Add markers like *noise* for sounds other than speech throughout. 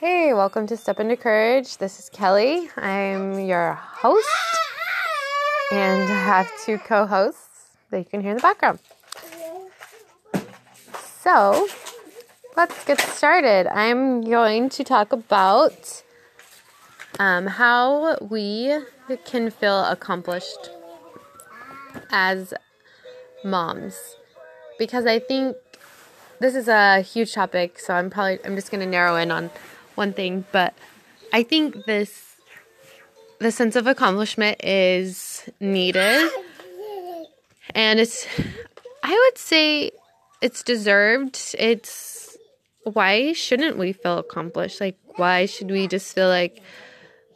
Hey, welcome to Step into Courage. This is Kelly. I'm your host, and I have two co hosts that you can hear in the background. So, let's get started. I'm going to talk about um, how we can feel accomplished as moms because I think this is a huge topic, so I'm probably I'm just going to narrow in on one thing, but I think this the sense of accomplishment is needed. And it's I would say it's deserved. It's why shouldn't we feel accomplished? Like why should we just feel like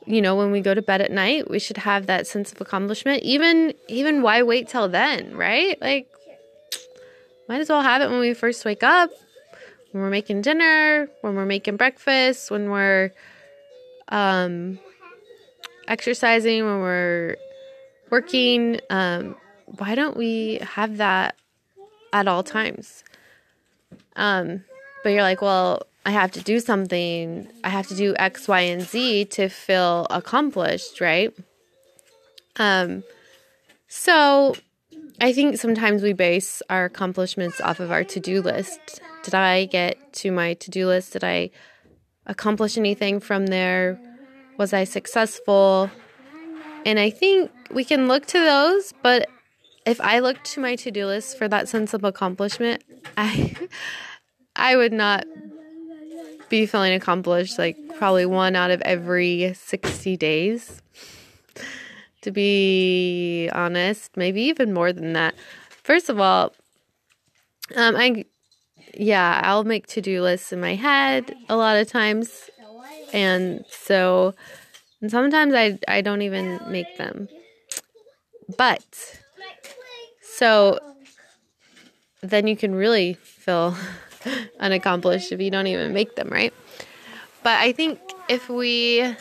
you know when we go to bed at night we should have that sense of accomplishment even even why wait till then right like might as well have it when we first wake up, when we're making dinner, when we're making breakfast, when we're um, exercising, when we're working. Um, why don't we have that at all times? Um, but you're like, well, I have to do something. I have to do X, Y, and Z to feel accomplished, right? Um, so I think sometimes we base our accomplishments off of our to do list. Did I get to my to do list? Did I accomplish anything from there? Was I successful? And I think we can look to those, but if I looked to my to do list for that sense of accomplishment, I *laughs* I would not be feeling accomplished like probably one out of every 60 days to be honest, maybe even more than that. First of all, um, I, yeah, I'll make to do lists in my head a lot of times. And so, and sometimes I, I don't even make them. But, so then you can really feel *laughs* unaccomplished if you don't even make them, right? But I think if we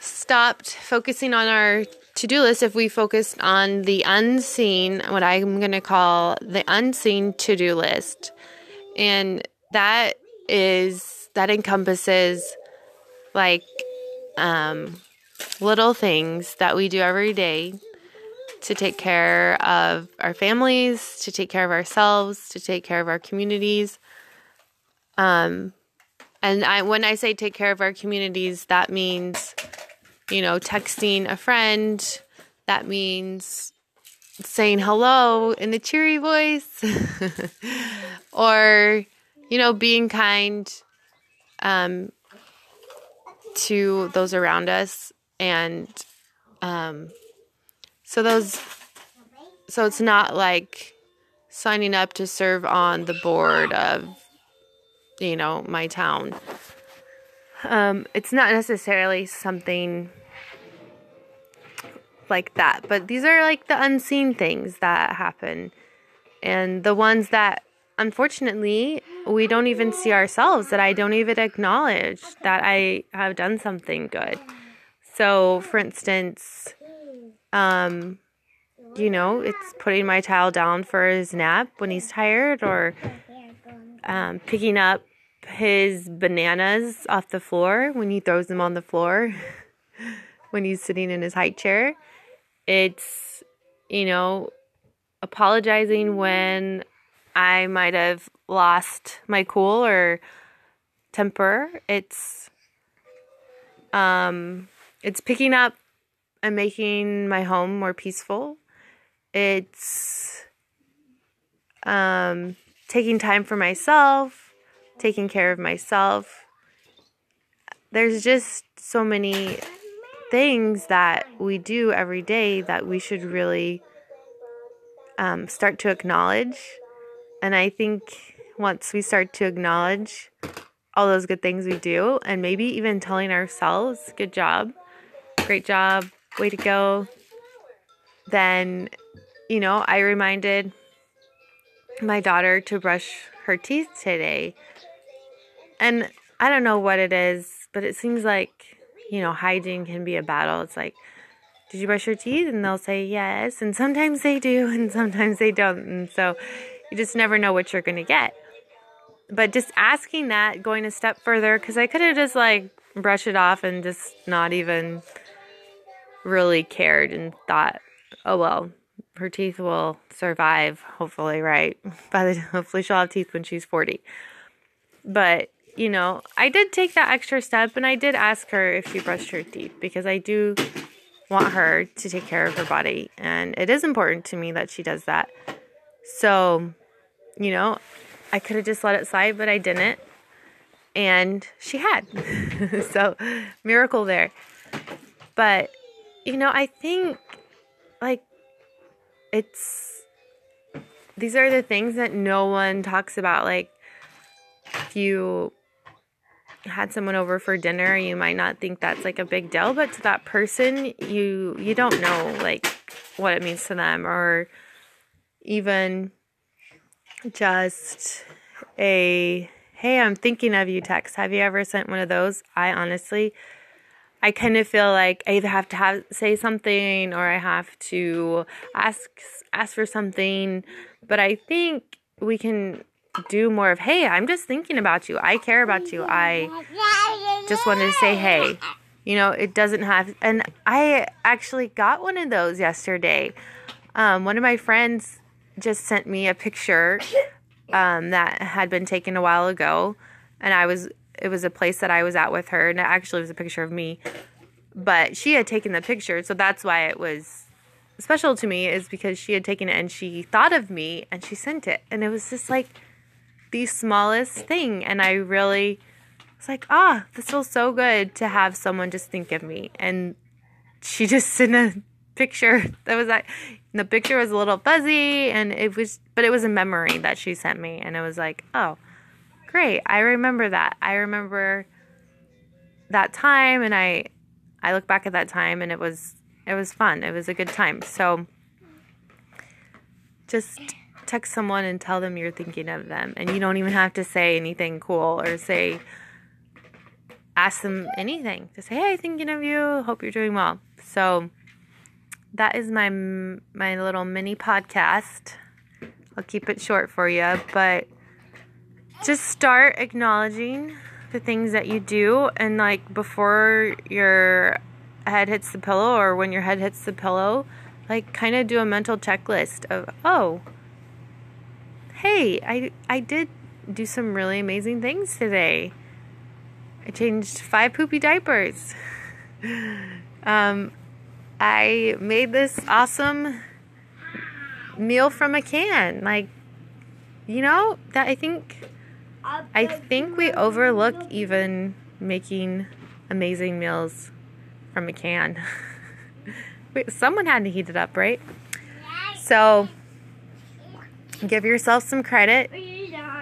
stopped focusing on our to do list if we focused on the unseen, what I'm going to call the unseen to do list. And that is, that encompasses like um, little things that we do every day to take care of our families, to take care of ourselves, to take care of our communities. Um, and I, when I say take care of our communities, that means you know, texting a friend. That means saying hello in a cheery voice *laughs* or, you know, being kind um, to those around us. And um, so those, so it's not like signing up to serve on the board of, you know, my town. Um, it's not necessarily something like that, but these are like the unseen things that happen, and the ones that unfortunately we don't even see ourselves, that I don't even acknowledge that I have done something good. So, for instance, um, you know, it's putting my child down for his nap when he's tired, or um, picking up his bananas off the floor when he throws them on the floor *laughs* when he's sitting in his high chair. It's, you know, apologizing when I might have lost my cool or temper. It's um it's picking up and making my home more peaceful. It's um taking time for myself taking care of myself. There's just so many things that we do every day that we should really um, start to acknowledge. And I think once we start to acknowledge all those good things we do, and maybe even telling ourselves, good job, great job, way to go, then, you know, I reminded my daughter to brush her teeth today. And I don't know what it is, but it seems like, you know, hygiene can be a battle. It's like, did you brush your teeth? And they'll say yes. And sometimes they do, *laughs* and sometimes they don't. And so you just never know what you're going to get. but just asking that, going a step further, because I could have just like brushed it off and just not even really cared and thought, oh well, her teeth will survive, hopefully, right? *laughs* By the hopefully she'll have teeth when she's 40. But, you know, I did take that extra step and I did ask her if she brushed her teeth because I do want her to take care of her body and it is important to me that she does that. So, you know, I could have just let it slide, but I didn't. And she had. *laughs* so, miracle there. But, you know, I think it's these are the things that no one talks about. Like, if you had someone over for dinner, you might not think that's like a big deal, but to that person, you you don't know like what it means to them or even just a hey, I'm thinking of you text. Have you ever sent one of those? I honestly I kind of feel like I either have to have say something or I have to ask ask for something, but I think we can do more of hey, I'm just thinking about you. I care about you. I just wanted to say hey. You know, it doesn't have and I actually got one of those yesterday. Um, one of my friends just sent me a picture um, that had been taken a while ago, and I was it was a place that I was at with her, and it actually was a picture of me, but she had taken the picture, so that's why it was special to me is because she had taken it and she thought of me and she sent it, and it was just like the smallest thing, and I really was like, ah, oh, this feels so good to have someone just think of me, and she *laughs* just sent a picture that was like the picture was a little fuzzy and it was but it was a memory that she sent me. And it was like oh great. I remember that. I remember that time and i i look back at that time and it was it was fun. It was a good time. So just text someone and tell them you're thinking of them and you don't even have to say anything cool or say ask them anything. To say hey thinking of you. Hope you're doing well. So that is my my little mini podcast. I'll keep it short for you, but just start acknowledging the things that you do and like before your head hits the pillow or when your head hits the pillow, like kind of do a mental checklist of, "Oh, hey, I I did do some really amazing things today. I changed five poopy diapers." *laughs* um I made this awesome meal from a can. Like, you know, that I think I think we overlook even making amazing meals from a can. *laughs* Wait, someone had to heat it up, right? So give yourself some credit.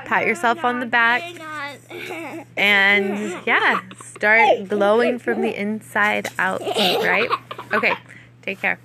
Pat yourself on the back. And yeah, start glowing from the inside out, right? Okay, take care.